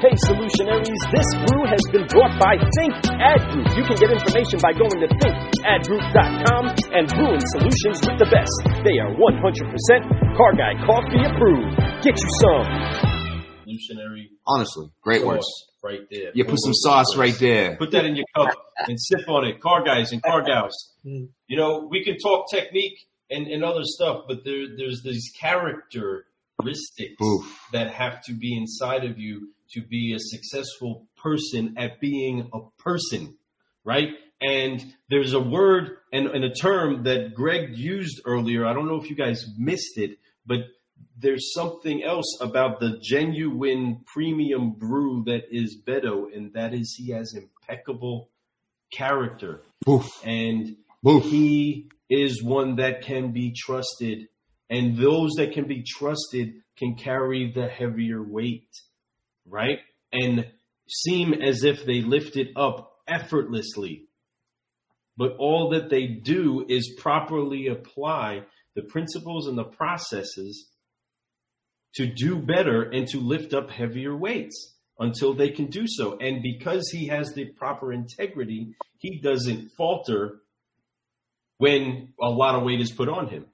Hey solutionaries, this brew has been brought by Think Ad Group. You can get information by going to thinkadgroup.com and brewing solutions with the best. They are 100% Car Guy Coffee approved. Get you some. Evolutionary Honestly, great sauce words. right there. You put some sauce boom, right there. Put that in your cup and sip on it. Car guys and car gals. Mm. You know, we can talk technique and, and other stuff, but there there's these characteristics Oof. that have to be inside of you to be a successful person at being a person, right? And there's a word and, and a term that Greg used earlier. I don't know if you guys missed it, but there's something else about the genuine premium brew that is Beto, and that is he has impeccable character. Oof. And Oof. he is one that can be trusted, and those that can be trusted can carry the heavier weight, right? And seem as if they lift it up effortlessly. But all that they do is properly apply the principles and the processes to do better and to lift up heavier weights until they can do so. And because he has the proper integrity, he doesn't falter when a lot of weight is put on him,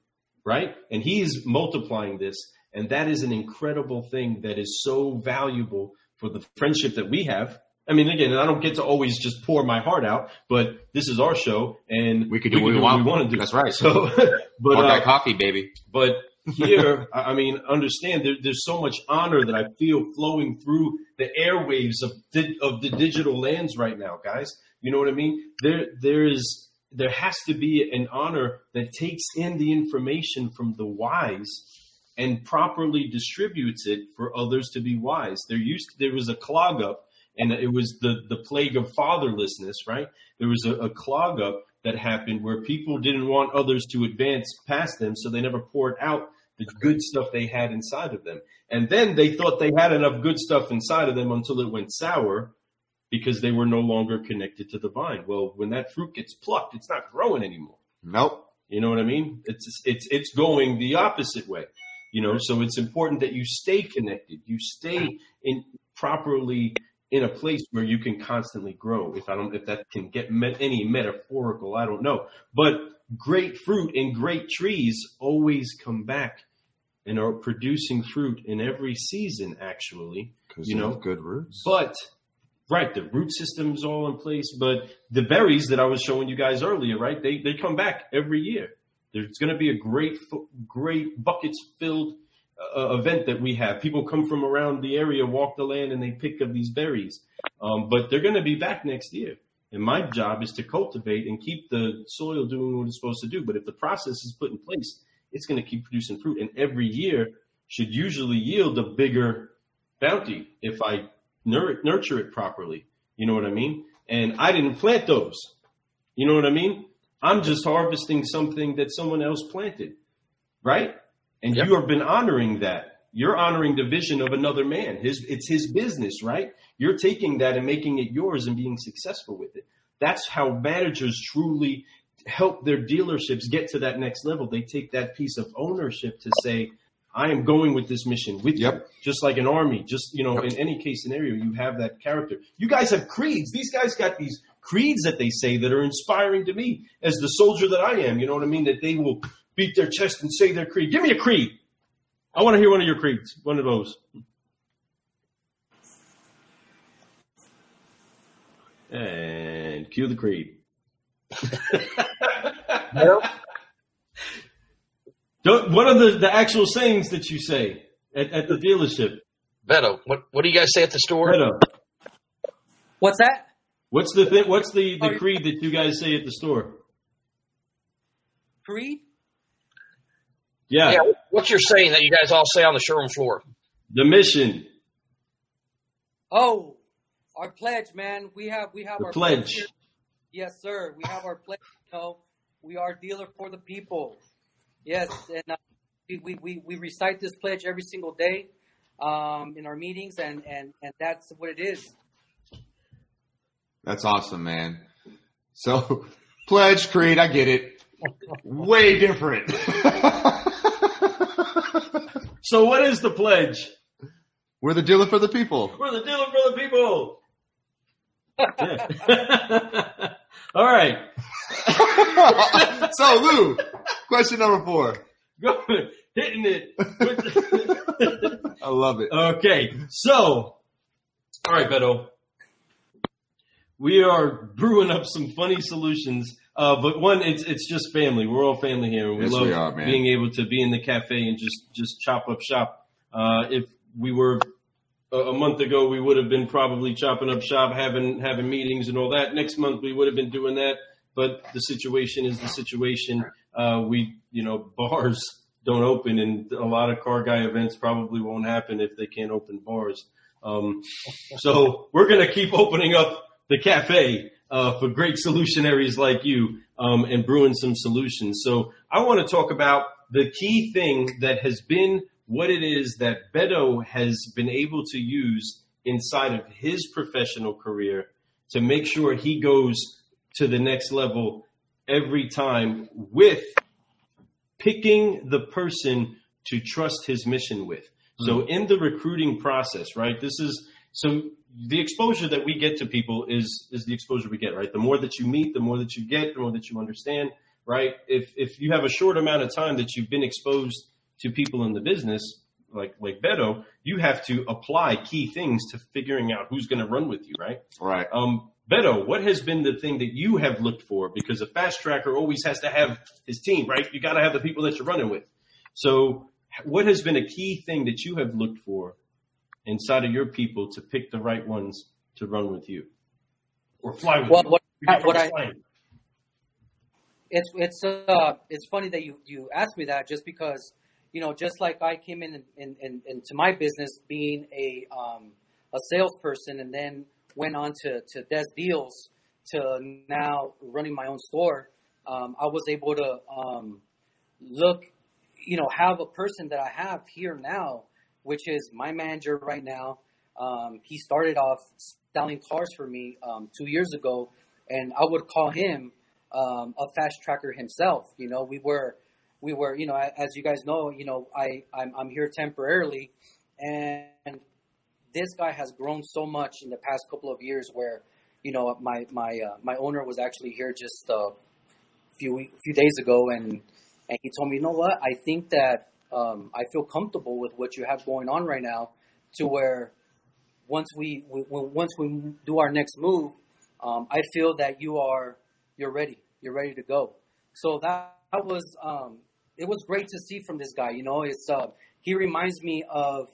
right? And he's multiplying this. And that is an incredible thing that is so valuable for the friendship that we have. I mean, again, I don't get to always just pour my heart out, but this is our show, and We can do what we want. want to do. That's right. So, but Car uh, Coffee, baby. but here, I I mean, understand there, there's so much honor that I feel flowing through the airwaves of di- of the digital lands right now, guys. You know what I mean? There there is there has to be an honor that takes in the information from the wise and properly distributes it for others to be wise. There used there was a clog up, and it was the the plague of fatherlessness, right? There was a, a clog up that happened where people didn't want others to advance past them, so they never poured out the good stuff they had inside of them. And then they thought they had enough good stuff inside of them until it went sour because they were no longer connected to the vine. Well, when that fruit gets plucked, it's not growing anymore. Nope. You know what I mean? It's it's it's going the opposite way. You know, so it's important that you stay connected. You stay in properly in a place where you can constantly grow. If I don't, if that can get met, any metaphorical, I don't know. But great fruit and great trees always come back and are producing fruit in every season. Actually, Because You know, good roots. but right, the root system's all in place. But the berries that I was showing you guys earlier, right? They they come back every year. There's going to be a great great buckets filled uh, event that we have. People come from around the area, walk the land, and they pick up these berries. Um, but they're going to be back next year. And my job is to cultivate and keep the soil doing what it's supposed to do. But if the process is put in place, it's going to keep producing fruit. And every year should usually yield a bigger bounty if I nur- nurture it properly. You know what I mean? And I didn't plant those. You know what I mean? I'm just harvesting something that someone else planted, right? And Yep. you have been honoring that. You're honoring the vision of another man. His it's his business, right? You're taking that and making it yours and being successful with it. That's how managers truly help their dealerships get to that next level. They take that piece of ownership to say, I am going with this mission with you. Just like an army, just you know, Yep. in any case scenario, you have that character. You guys have creeds. These guys got these creeds that they say that are inspiring to me as the soldier that I am. You know what I mean? That they will beat their chest and say their creed. Give me a creed. I want to hear one of your creeds. One of those. And cue the creed. Don't- What are the, the actual sayings that you say at, at the dealership? Beto, what what do you guys say at the store? Beto, What's that? What's the thi- what's the, the creed that you guys say at the store? Creed? Yeah, Yeah, what's your saying that you guys all say on the showroom floor? the mission, Oh, our pledge, man. We have we have the our pledge. here. Yes, sir. We have our pledge. You know, we are dealer for the people. Yes, and uh, we, we, we, we recite this pledge every single day um, in our meetings, and, and, and that's what it is. That's awesome, man. So, pledge, creed, I get it. Way different. So what is the pledge? We're the dealer for the people. We're the dealer for the people. Yeah. All right. so Lou, question number four. Go hitting it. I love it. okay. So, all right, Beto. We are brewing up some funny solutions. Uh, but one, it's it's just family. We're all family here. We Yes, love we are, being able to be in the cafe and just just chop up shop. Uh, if we were a, a month ago, we would have been probably chopping up shop, having having meetings and all that. Next month, we would have been doing that. But the situation is the situation. Uh, we, you know, bars don't open, and a lot of car guy events probably won't happen if they can't open bars. Um, so we're going to keep opening up the cafe uh, for great solutionaries like you um, and brewing some solutions. So I want to talk about the key thing that has been what it is that Beto has been able to use inside of his professional career to make sure he goes to the next level every time with picking the person to trust his mission with. So in the recruiting process, right? This is so the exposure that we get to people is is the exposure we get, right? The more that you meet, the more that you get, the more that you understand, right? If if you have a short amount of time that you've been exposed to people in the business, like like Beto, you have to apply key things to figuring out who's going to run with you, right? Right. Um, Beto, what has been the thing that you have looked for? Because a fast tracker always has to have his team, right? You got to have the people that you're running with. So, what has been a key thing that you have looked for inside of your people to pick the right ones to run with you or fly with Well, you? what, You what I it's it's uh it's funny that you you asked me that just because you know just like I came in, in, in into my business being a um a salesperson and then went on to to desk deals to now running my own store. Um, I was able to um, look, you know, have a person that I have here now, which is my manager right now. Um, he started off selling cars for me um, two years ago, and I would call him um, a fast tracker himself. You know, we were, we were, you know, as you guys know, you know, I I'm, I'm here temporarily, and this guy has grown so much in the past couple of years. Where, you know, my my uh, my owner was actually here just a few week- few days ago, and and he told me, you know what, I think that um, I feel comfortable with what you have going on right now, to where once we, we once we do our next move, um, I feel that you are you're ready. You're ready to go. So that, that was um, it was great to see from this guy. You know, it's uh, he reminds me of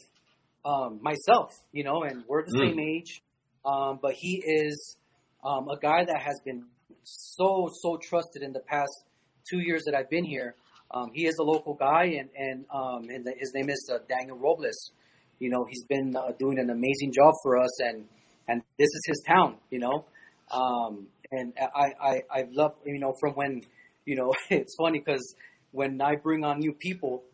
um, myself. You know, and we're the Mm. same age, um, but he is um, a guy that has been so so trusted in the past two years that I've been here. Um, he is a local guy, and and um, and his name is uh, Daniel Robles. You know, he's been uh, doing an amazing job for us, and and this is his town. You know, um, and I I I love you know from when you know it's funny because when I bring on new people,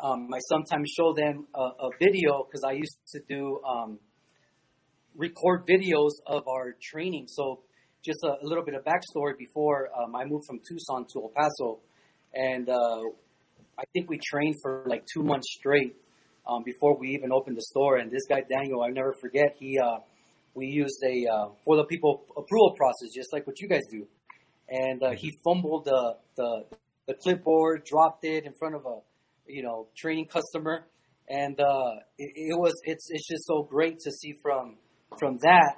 um, I sometimes show them a, a video because I used to do um, record videos of our training. So just a, a little bit of backstory before um, I moved from Tucson to El Paso, and uh, I think we trained for like two months straight um, before we even opened the store. And this guy Daniel, I never forget. He uh, we used a uh, for the people approval process, just like what you guys do. And uh, he fumbled the, the the clipboard, dropped it in front of a you know training customer, and uh, it, it was it's it's just so great to see from from that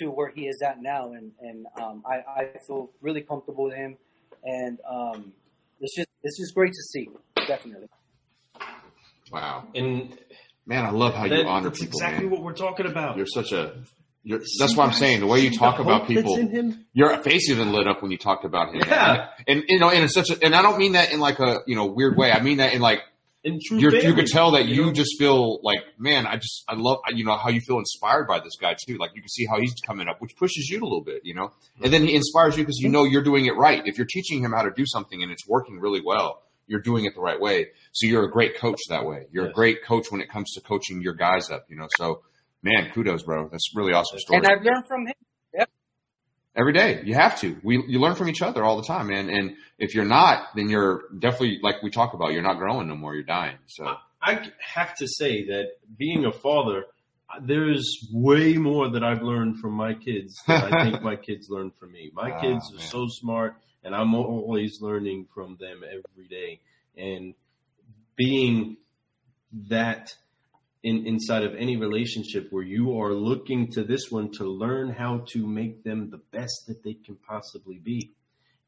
to where he is at now, and and um, I I feel really comfortable with him, and um, it's just it's just great to see, definitely. Wow. And Man, I love how you that- honor that's people, exactly man. what we're talking about. You're such a. You're, that's what I'm saying. The way you talk about people, in him? your face even lit up when you talked about him. Yeah. And you know, and it's such a, and I don't mean that in like a you know weird way. I mean that in like In true you're, you could tell that you know? just feel like, man, I just I love you know how you feel inspired by this guy too. Like you can see how he's coming up, which pushes you a little bit, you know. And then he inspires you because you know you're doing it right. If you're teaching him how to do something and it's working really well, you're doing it the right way. So you're a great coach that way. You're a great coach when it comes to coaching your guys up, you know. So man, kudos, bro. That's a really awesome story. And I've learned from him. Every day, you have to. We you learn from each other all the time, man. And if you're not, then you're definitely like we talk about. You're not growing no more. You're dying. So I have to say that being a father, there's way more that I've learned from my kids than I think my kids learn from me. My Ah, kids are man. so smart, and I'm always learning from them every day. And being that in, inside of any relationship where you are looking to this one to learn how to make them the best that they can possibly be.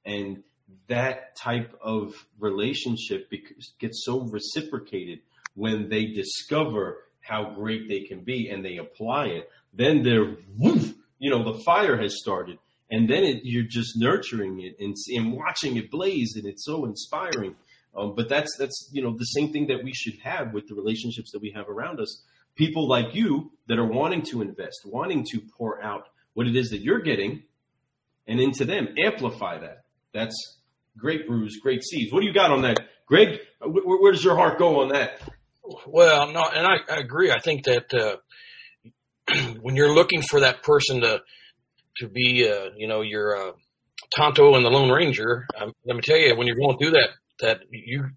And that type of relationship gets so reciprocated when they discover how great they can be and they apply it. Then they're, woof, you know, the fire has started. And then it, you're just nurturing it and, and watching it blaze, and it's so inspiring. Um, but that's that's you know the same thing that we should have with the relationships that we have around us. People like you that are wanting to invest, wanting to pour out what it is that you're getting, and into them, amplify that. That's great brews, great seeds. What do you got on that, Greg? Where, where does your heart go on that? Well, no, and I, I agree. I think that uh, when you're looking for that person to to be, uh, you know, your uh, Tonto and the Lone Ranger, um, let me tell you, when you're going through that, that you,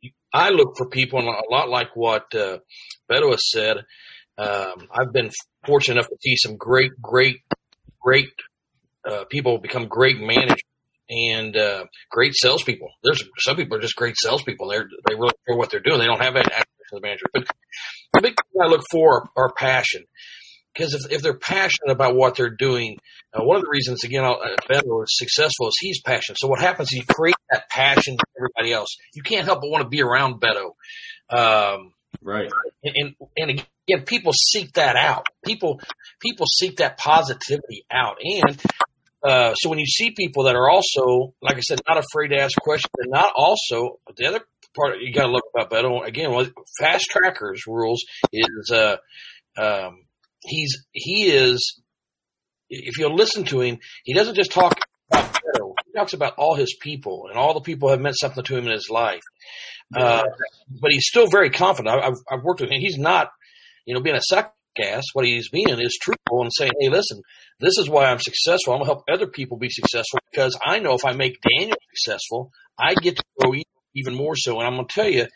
you I look for people, and a lot like what uh, Beto has said. Um, I've been fortunate enough to see some great, great, great uh, people become great managers and uh, great salespeople. There's some people are just great salespeople. They're they really know what they're doing. They don't have that aspect of the manager. But the big thing I look for are, are passion. Because if, if they're passionate about what they're doing, uh, one of the reasons again uh, Beto is successful is he's passionate. So what happens is you create that passion for everybody else. You can't help but want to be around Beto. Um, Right. and, and and again, people seek that out. People people seek that positivity out, and uh, so when you see people that are also, like I said, not afraid to ask questions, and not also the other part you got to look about Beto again. Fast trackers rules is uh, um, he's he is if you listen to him, he doesn't just talk about Beto. He talks about all his people and all the people have meant something to him in his life. Uh, but he's still very confident. I- I've, I've worked with him. He's not, you know, being a suck ass. What he's being is truthful and saying, "Hey, listen, this is why I'm successful. I'm gonna help other people be successful because I know if I make Daniel successful, I get to grow even more so. And I'm gonna tell you,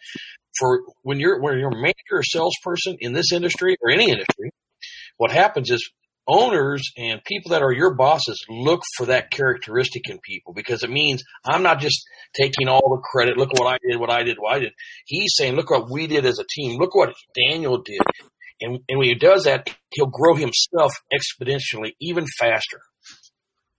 for when you're when you're a manager or salesperson in this industry or any industry, what happens is owners and people that are your bosses look for that characteristic in people because it means I'm not just taking all the credit. Look what I did, what I did, what I did. He's saying, look what we did as a team. Look what Daniel did. And, and when he does that, he'll grow himself exponentially even faster.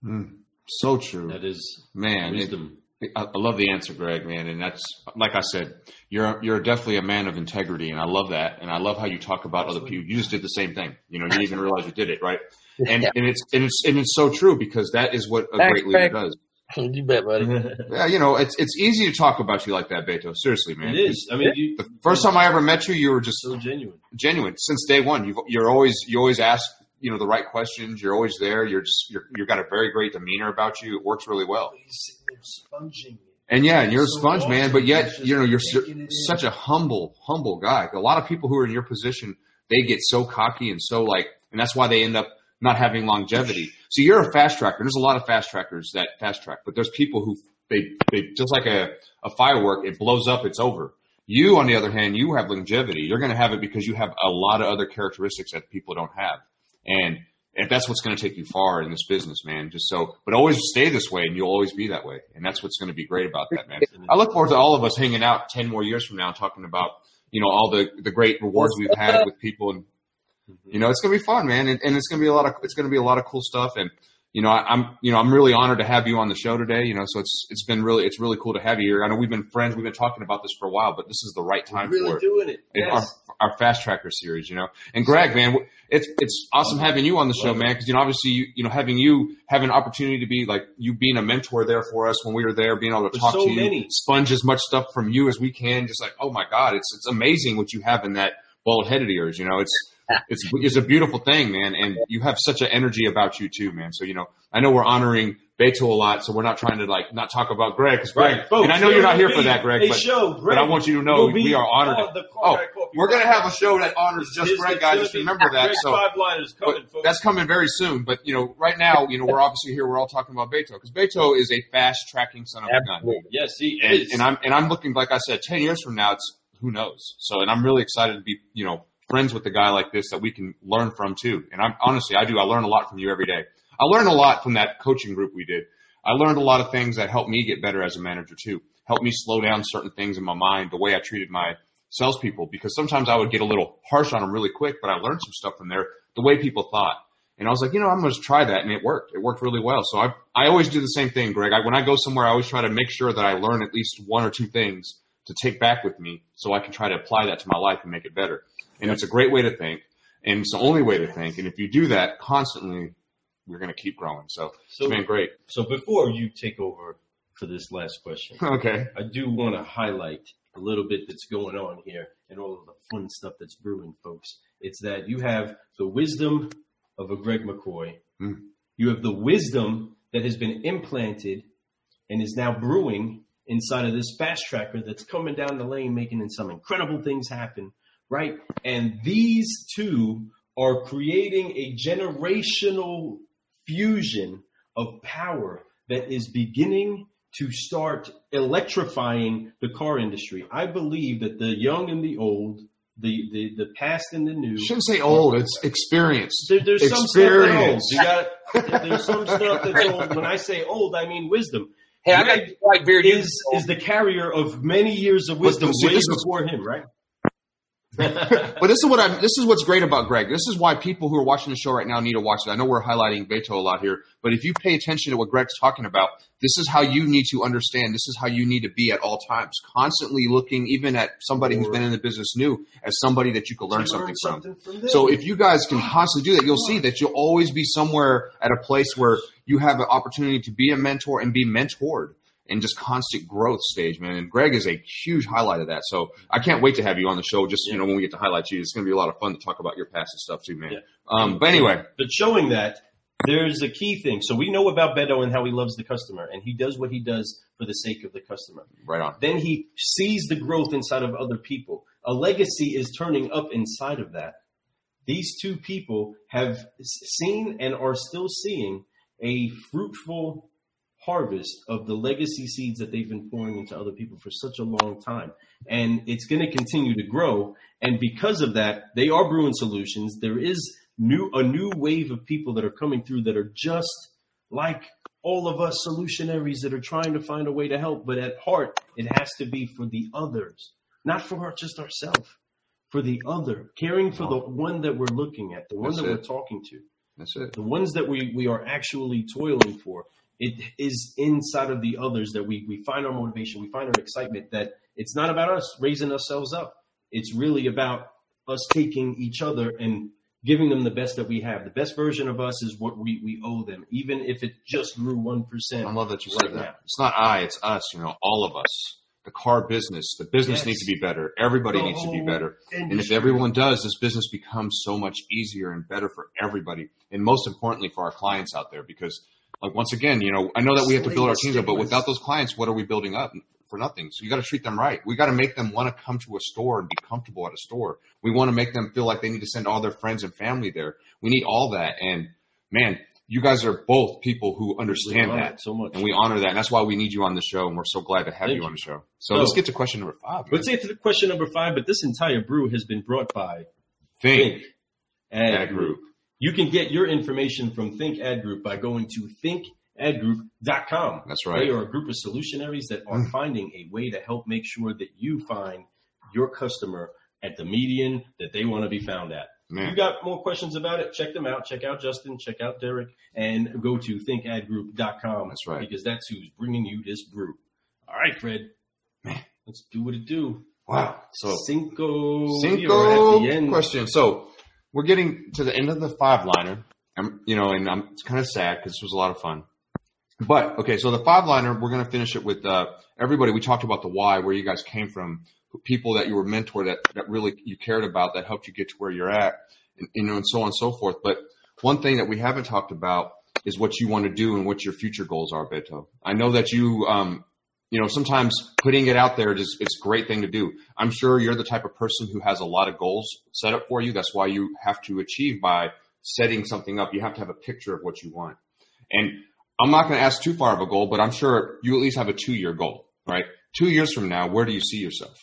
Mm, so true, That is man. It, wisdom. I, I love the answer, Greg, man, and that's like I said, you're you're definitely a man of integrity, and I love that, and I love how you talk about other people. You just did the same thing, you know. You didn't even realize you did it, right? And Yeah. and it's and it's and it's so true because that is what a Thanks, great leader Greg. does. you bet, buddy. Yeah, you know, it's it's easy to talk about you like that, Beto. Seriously, man. it is. I mean, you, The first time I ever met you, you were just so genuine. genuine since day one. You've, you're always you always ask you know the right questions. You're always there. You're just you're you've got a very great demeanor about you. It works really well. And yeah, and you're a sponge, awesome. man. But yet, you know, you're su- taking it in. such a humble, humble guy. A lot of people who are in your position, they get so cocky and so like, and that's why they end up not having longevity. So you're a fast tracker. There's a lot of fast trackers that fast track, but there's people who they they just like a a firework. It blows up, it's over. You, on the other hand, you have longevity. You're going to have it because you have a lot of other characteristics that people don't have, and if that's what's going to take you far in this business, man. Just so, but always stay this way, and you'll always be that way, and that's what's going to be great about that, man. I look forward to all of us hanging out ten more years from now, talking about you know all the the great rewards we've had with people, and you know it's going to be fun, man, and, and it's going to be a lot of it's going to be a lot of cool stuff, and you know I, I'm you know I'm really honored to have you on the show today, you know, so it's it's been really it's really cool to have you here. I know we've been friends, we've been talking about this for a while, but this is the right time really for it doing it. Yes. our, our fast tracker series, you know. And Greg, man, it's it's awesome having you on the show, man, because you know obviously you you know having you have an opportunity to be like you being a mentor there for us when we were there, being able to There's talk so to you, many. sponge as much stuff from you as we can. Just like, oh my god, it's it's amazing what you have in that bald head of yours. You know, it's it's it's a beautiful thing, man, and you have such an energy about you too, man. So you know, I know we're honoring Beto a lot, so we're not trying to like not talk about Greg, because Greg, Right, folks. and I know you're not here for that, Greg, but show, but I want you to know will we are honored. Oh, Coffee Coffee we're gonna have a show that honors just Greg, guys. Just remember that. So five liners coming, folks. that's coming very soon. But you know, right now, you know, we're obviously here. We're all talking about Beto because Beto is a fast tracking son of a gun. Yes, he And, is. and I'm and I'm looking like I said, ten years from now, it's who knows? So, and I'm really excited to be, you know, friends with a guy like this that we can learn from too. And I'm honestly, I do. I learn a lot from you every day. I learned a lot from that coaching group we did. I learned a lot of things that helped me get better as a manager too. Helped me slow down certain things in my mind, the way I treated my salespeople, because sometimes I would get a little harsh on them really quick, but I learned some stuff from there, the way people thought. And I was like, you know, I'm going to try that, and it worked. It worked really well. So I, I always do the same thing, Greg. I, when I go somewhere, I always try to make sure that I learn at least one or two things to take back with me, so I can try to apply that to my life and make it better. And it's a great way to think, and it's the only way to think. And if you do that constantly, we're going to keep growing. So, So- it's been great. So before you take over for this last question, Okay. I do want to highlight a little bit that's going on here and all of the fun stuff that's brewing, folks. It's that you have the wisdom of a Greg McCoy. Mm. You have the wisdom that has been implanted and is now brewing inside of this fast tracker that's coming down the lane, making some incredible things happen, right? And these two are creating a generational fusion of power that is beginning to start electrifying the car industry. I believe that the young and the old, the the, the past and the new. Shouldn't say old. It's experience. There, there's some stuff that's old. Experience. You got there's some stuff that's old. When I say old, I mean wisdom. Hey, I got Greg white beard. Is is the carrier of many years of wisdom see, way this is- before him, right? But this is what I'm. This is what's great about Greg. This is why people who are watching the show right now need to watch it. I know we're highlighting Beto a lot here, but if you pay attention to what Greg's talking about, this is how you need to understand. This is how you need to be at all times, constantly looking, even at somebody who's been in the business new, as somebody that you can learn To something from. from. So if you guys can constantly do that, you'll see that you'll always be somewhere at a place where you have an opportunity to be a mentor and be mentored and just constant growth stage, man. And Greg is a huge highlight of that. So I can't wait to have you on the show. Just you know, when we get to highlight you, it's going to be a lot of fun to talk about your past and stuff too, man. Yeah. Um, but anyway, but showing that there's a key thing. So we know about Beto and how he loves the customer, and he does what he does for the sake of the customer. right on. Then he sees the growth inside of other people. A legacy is turning up inside of that. These two people have seen and are still seeing a fruitful harvest of the legacy seeds that they've been pouring into other people for such a long time. And it's going to continue to grow. And because of that, they are brewing solutions. There is new a new wave of people that are coming through that are just like all of us solutionaries that are trying to find a way to help. But at heart, it has to be for the others, not for our, just ourselves, for the other, caring for the one that we're looking at, the one That's that it. we're talking to That's it. the ones that we, we are actually toiling for, it is inside of the others that we, we find our motivation, we find our excitement that it's not about us raising ourselves up. It's really about us taking each other and giving them the best that we have. The best version of us is what we, we owe them, even if it just grew 1%. I love that you right said that. now. It's not I, it's us. You know, all of us. The car business, the business Yes. needs to be better. Everybody The needs to be better. And if everyone does, this business becomes so much easier and better for everybody, and most importantly for our clients out there. Because, like once again, you know, I know that we have to build our teams up, but without those clients, what are we building up for nothing? So you got to treat them right. We got to make them want to come to a store and be comfortable at a store. We want to make them feel like they need to send all their friends and family there. We need all that, and man, you guys are both people who understand that. so much. And we honor that. And that's why we need you on the show. And we're so glad to have Thank you on the show. So So- let's get to question number five. man. Let's get to the question number five, but this entire brew has been brought by Think. Think Ad Group. You can get your information from Think Ad Group by going to thinkadgroup.com. That's right. They are a group of solutionaries that are hmm. finding a way to help make sure that you find your customer at the median that they want to be found at. Man. You got more questions about it? Check them out. Check out Justin. Check out Derek, and go to thinkadgroup.com. That's right. Because that's who's bringing you this brew. All right, Fred. Man, Let's do what it do. Wow. So Cinco. Cinco at the end. question. So we're getting to the end of the five liner. I'm, you know, and I'm kind of sad because this was a lot of fun. But okay, so the five liner, we're going to finish it with uh, everybody. We talked about the why, where you guys came from, people that you were mentored that that really you cared about, that helped you get to where you're at, and you know, and so on and so forth. But one thing that we haven't talked about is what you want to do and what your future goals are, Beto. I know that you, um, you know, sometimes putting it out there is it's a great thing to do. I'm sure you're the type of person who has a lot of goals set up for you. That's why you have to achieve by setting something up. You have to have a picture of what you want. And I'm not going to ask too far of a goal, but I'm sure you at least have a two year goal, right? Two years from now, where do you see yourself?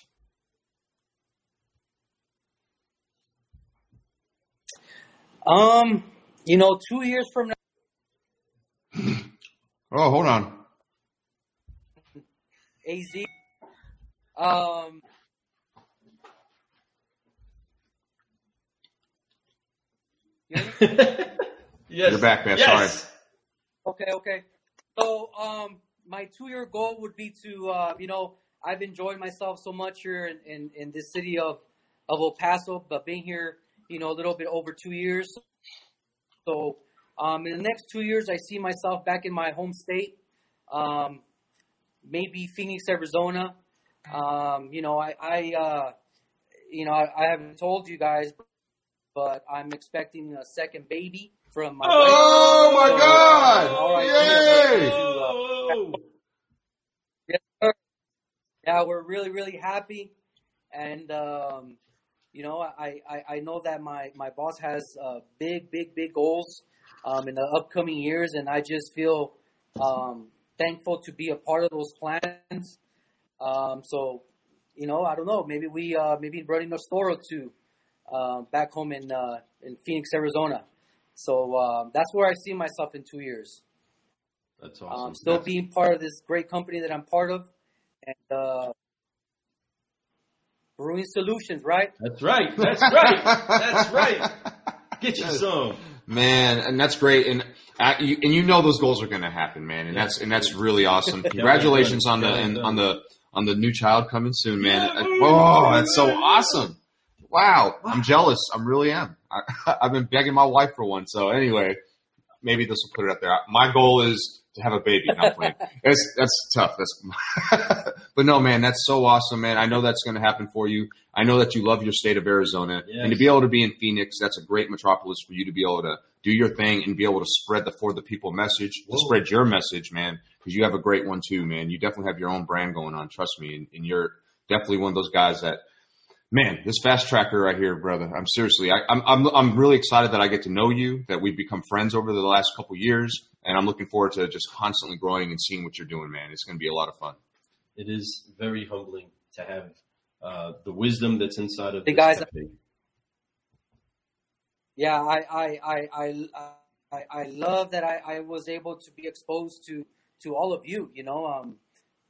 Um, you know, two years from now. oh, hold on. AZ. Um, yes. You're back, man. Yes. Okay, okay. So, um, my two-year goal would be to, uh, you know, I've enjoyed myself so much here in, in, in this city of, of El Paso, but being here, you know, a little bit over two years. So, um, in the next two years, I see myself back in my home state, um, maybe Phoenix, Arizona. Um, you know, I, I uh, you know, I, I haven't told you guys, but I'm expecting a second baby from my wife. Oh my So, God! all right, Yay! Whoa. Yes. Yeah, we're really, really happy, and um, you know, I, I, I know that my my boss has uh, big, big, big goals um, in the upcoming years, and I just feel um, thankful to be a part of those plans. Um, so, you know, I don't know, maybe we uh, maybe running a store or two uh, back home in uh, in Phoenix, Arizona. So uh, that's where I see myself in two years That's awesome. um, still That's- being part of this great company that I'm part of, and uh, Brewing Solutions, right? That's right. That's right. That's right. Get you some. Man, and that's great. And you, and you know those goals are going to happen, man. And that's and that's really awesome. Congratulations on the and on the on the new child coming soon, man. Yeah. Oh, that's so awesome! Wow, I'm jealous. I'm really am. I, I've been begging my wife for one. So anyway, maybe this will put it out there. My goal is to have a baby. Not playing. That's that's tough. That's but no, man, that's so awesome, man. I know that's going to happen for you. I know that you love your state of Arizona, Yes. and to be able to be in Phoenix, that's a great metropolis for you to be able to do your thing and be able to spread the for the people message, to spread your message, man. Because you have a great one too, man. You definitely have your own brand going on. Trust me, and, and you're definitely one of those guys that Man, this fast tracker right here, brother. I'm seriously, I, I'm, I'm, I'm really excited that I get to know you, that we've become friends over the last couple years, and I'm looking forward to just constantly growing and seeing what you're doing, man. It's going to be a lot of fun. It is very humbling to have uh, the wisdom that's inside of Hey, this guys. cafe. Yeah, I I I I, I, I love that I, I was able to be exposed to to all of you. You know, um,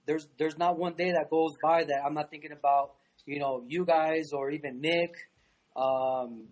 there's there's not one day that goes by that I'm not thinking about you know you guys or even Nick, um,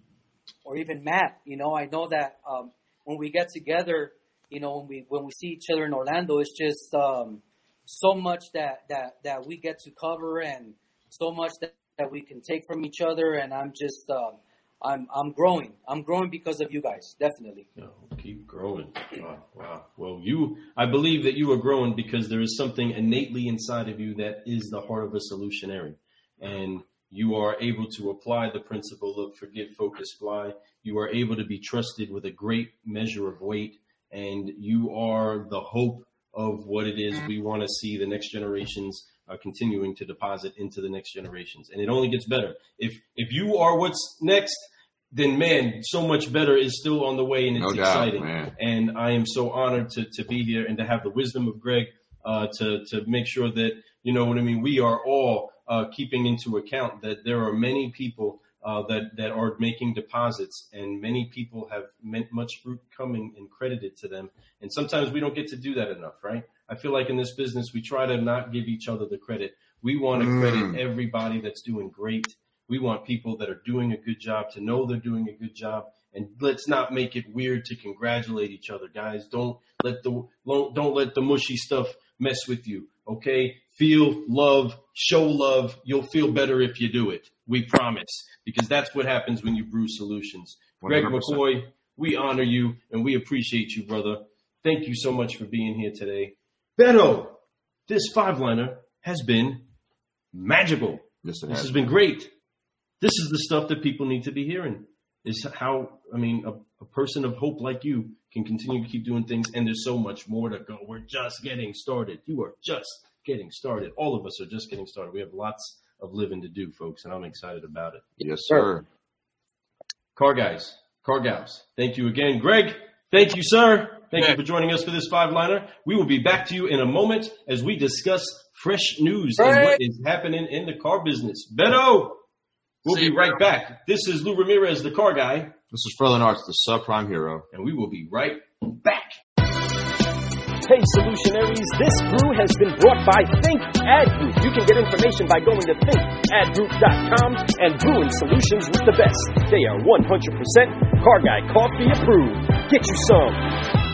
or even Matt. You know, I know that um, when we get together, you know, when we when we see each other in Orlando, it's just um, so much that that that we get to cover and so much that, that we can take from each other. And I'm just um, I'm I'm growing. I'm growing because of you guys, definitely. No, keep growing. Wow, wow. Well, you, I believe that you are growing because there is something innately inside of you that is the heart of a solutionary. And you are able to apply the principle of forget, focus, fly. You are able to be trusted with a great measure of weight. And you are the hope of what it is we want to see the next generations uh, continuing to deposit into the next generations. And it only gets better. If, if you are what's next, then man, so much better is still on the way and it's No doubt, exciting. man. And I am so honored to, to be here and to have the wisdom of Greg uh, to, to make sure that, you know what I mean, we are all uh, keeping into account that there are many people uh, that, that are making deposits and many people have meant much fruit coming and credited to them. And sometimes we don't get to do that enough, right? I feel like in this business, we try to not give each other the credit. We want to Mm. credit everybody that's doing great. We want people that are doing a good job to know they're doing a good job. And let's not make it weird to congratulate each other, guys. Don't let the don't let the mushy stuff mess with you. Okay, feel love, show love. You'll feel better if you do it. We promise, because that's what happens when you brew solutions. Greg 100%. McCoy, we honor you and we appreciate you, brother. Thank you so much for being here today. Beto, this five liner has been magical. Yes, This has. has been great. This is the stuff that people need to be hearing. Is how I mean, a, a person of hope like you can continue to keep doing things, and there's so much more to go. We're just getting started. You are just getting started. All of us are just getting started. We have lots of living to do, folks, and I'm excited about it. Yes, sir. Car guys, car gals, thank you again. Greg, thank you, sir. Thank you for joining us for this five liner. We will be back to you in a moment as we discuss fresh news and what is happening in the car business. Beto, we'll See be you, right Beto. back. This is Lou Ramirez, the car guy. This is Furlan Arts, the subprime hero. and we will be right back. Hey, Solutionaries, this brew has been brought by Think Ad Group. You can get information by going to thinkadgroup.com and brewing solutions with the best. They are 100% Car Guy Coffee approved. Get you some.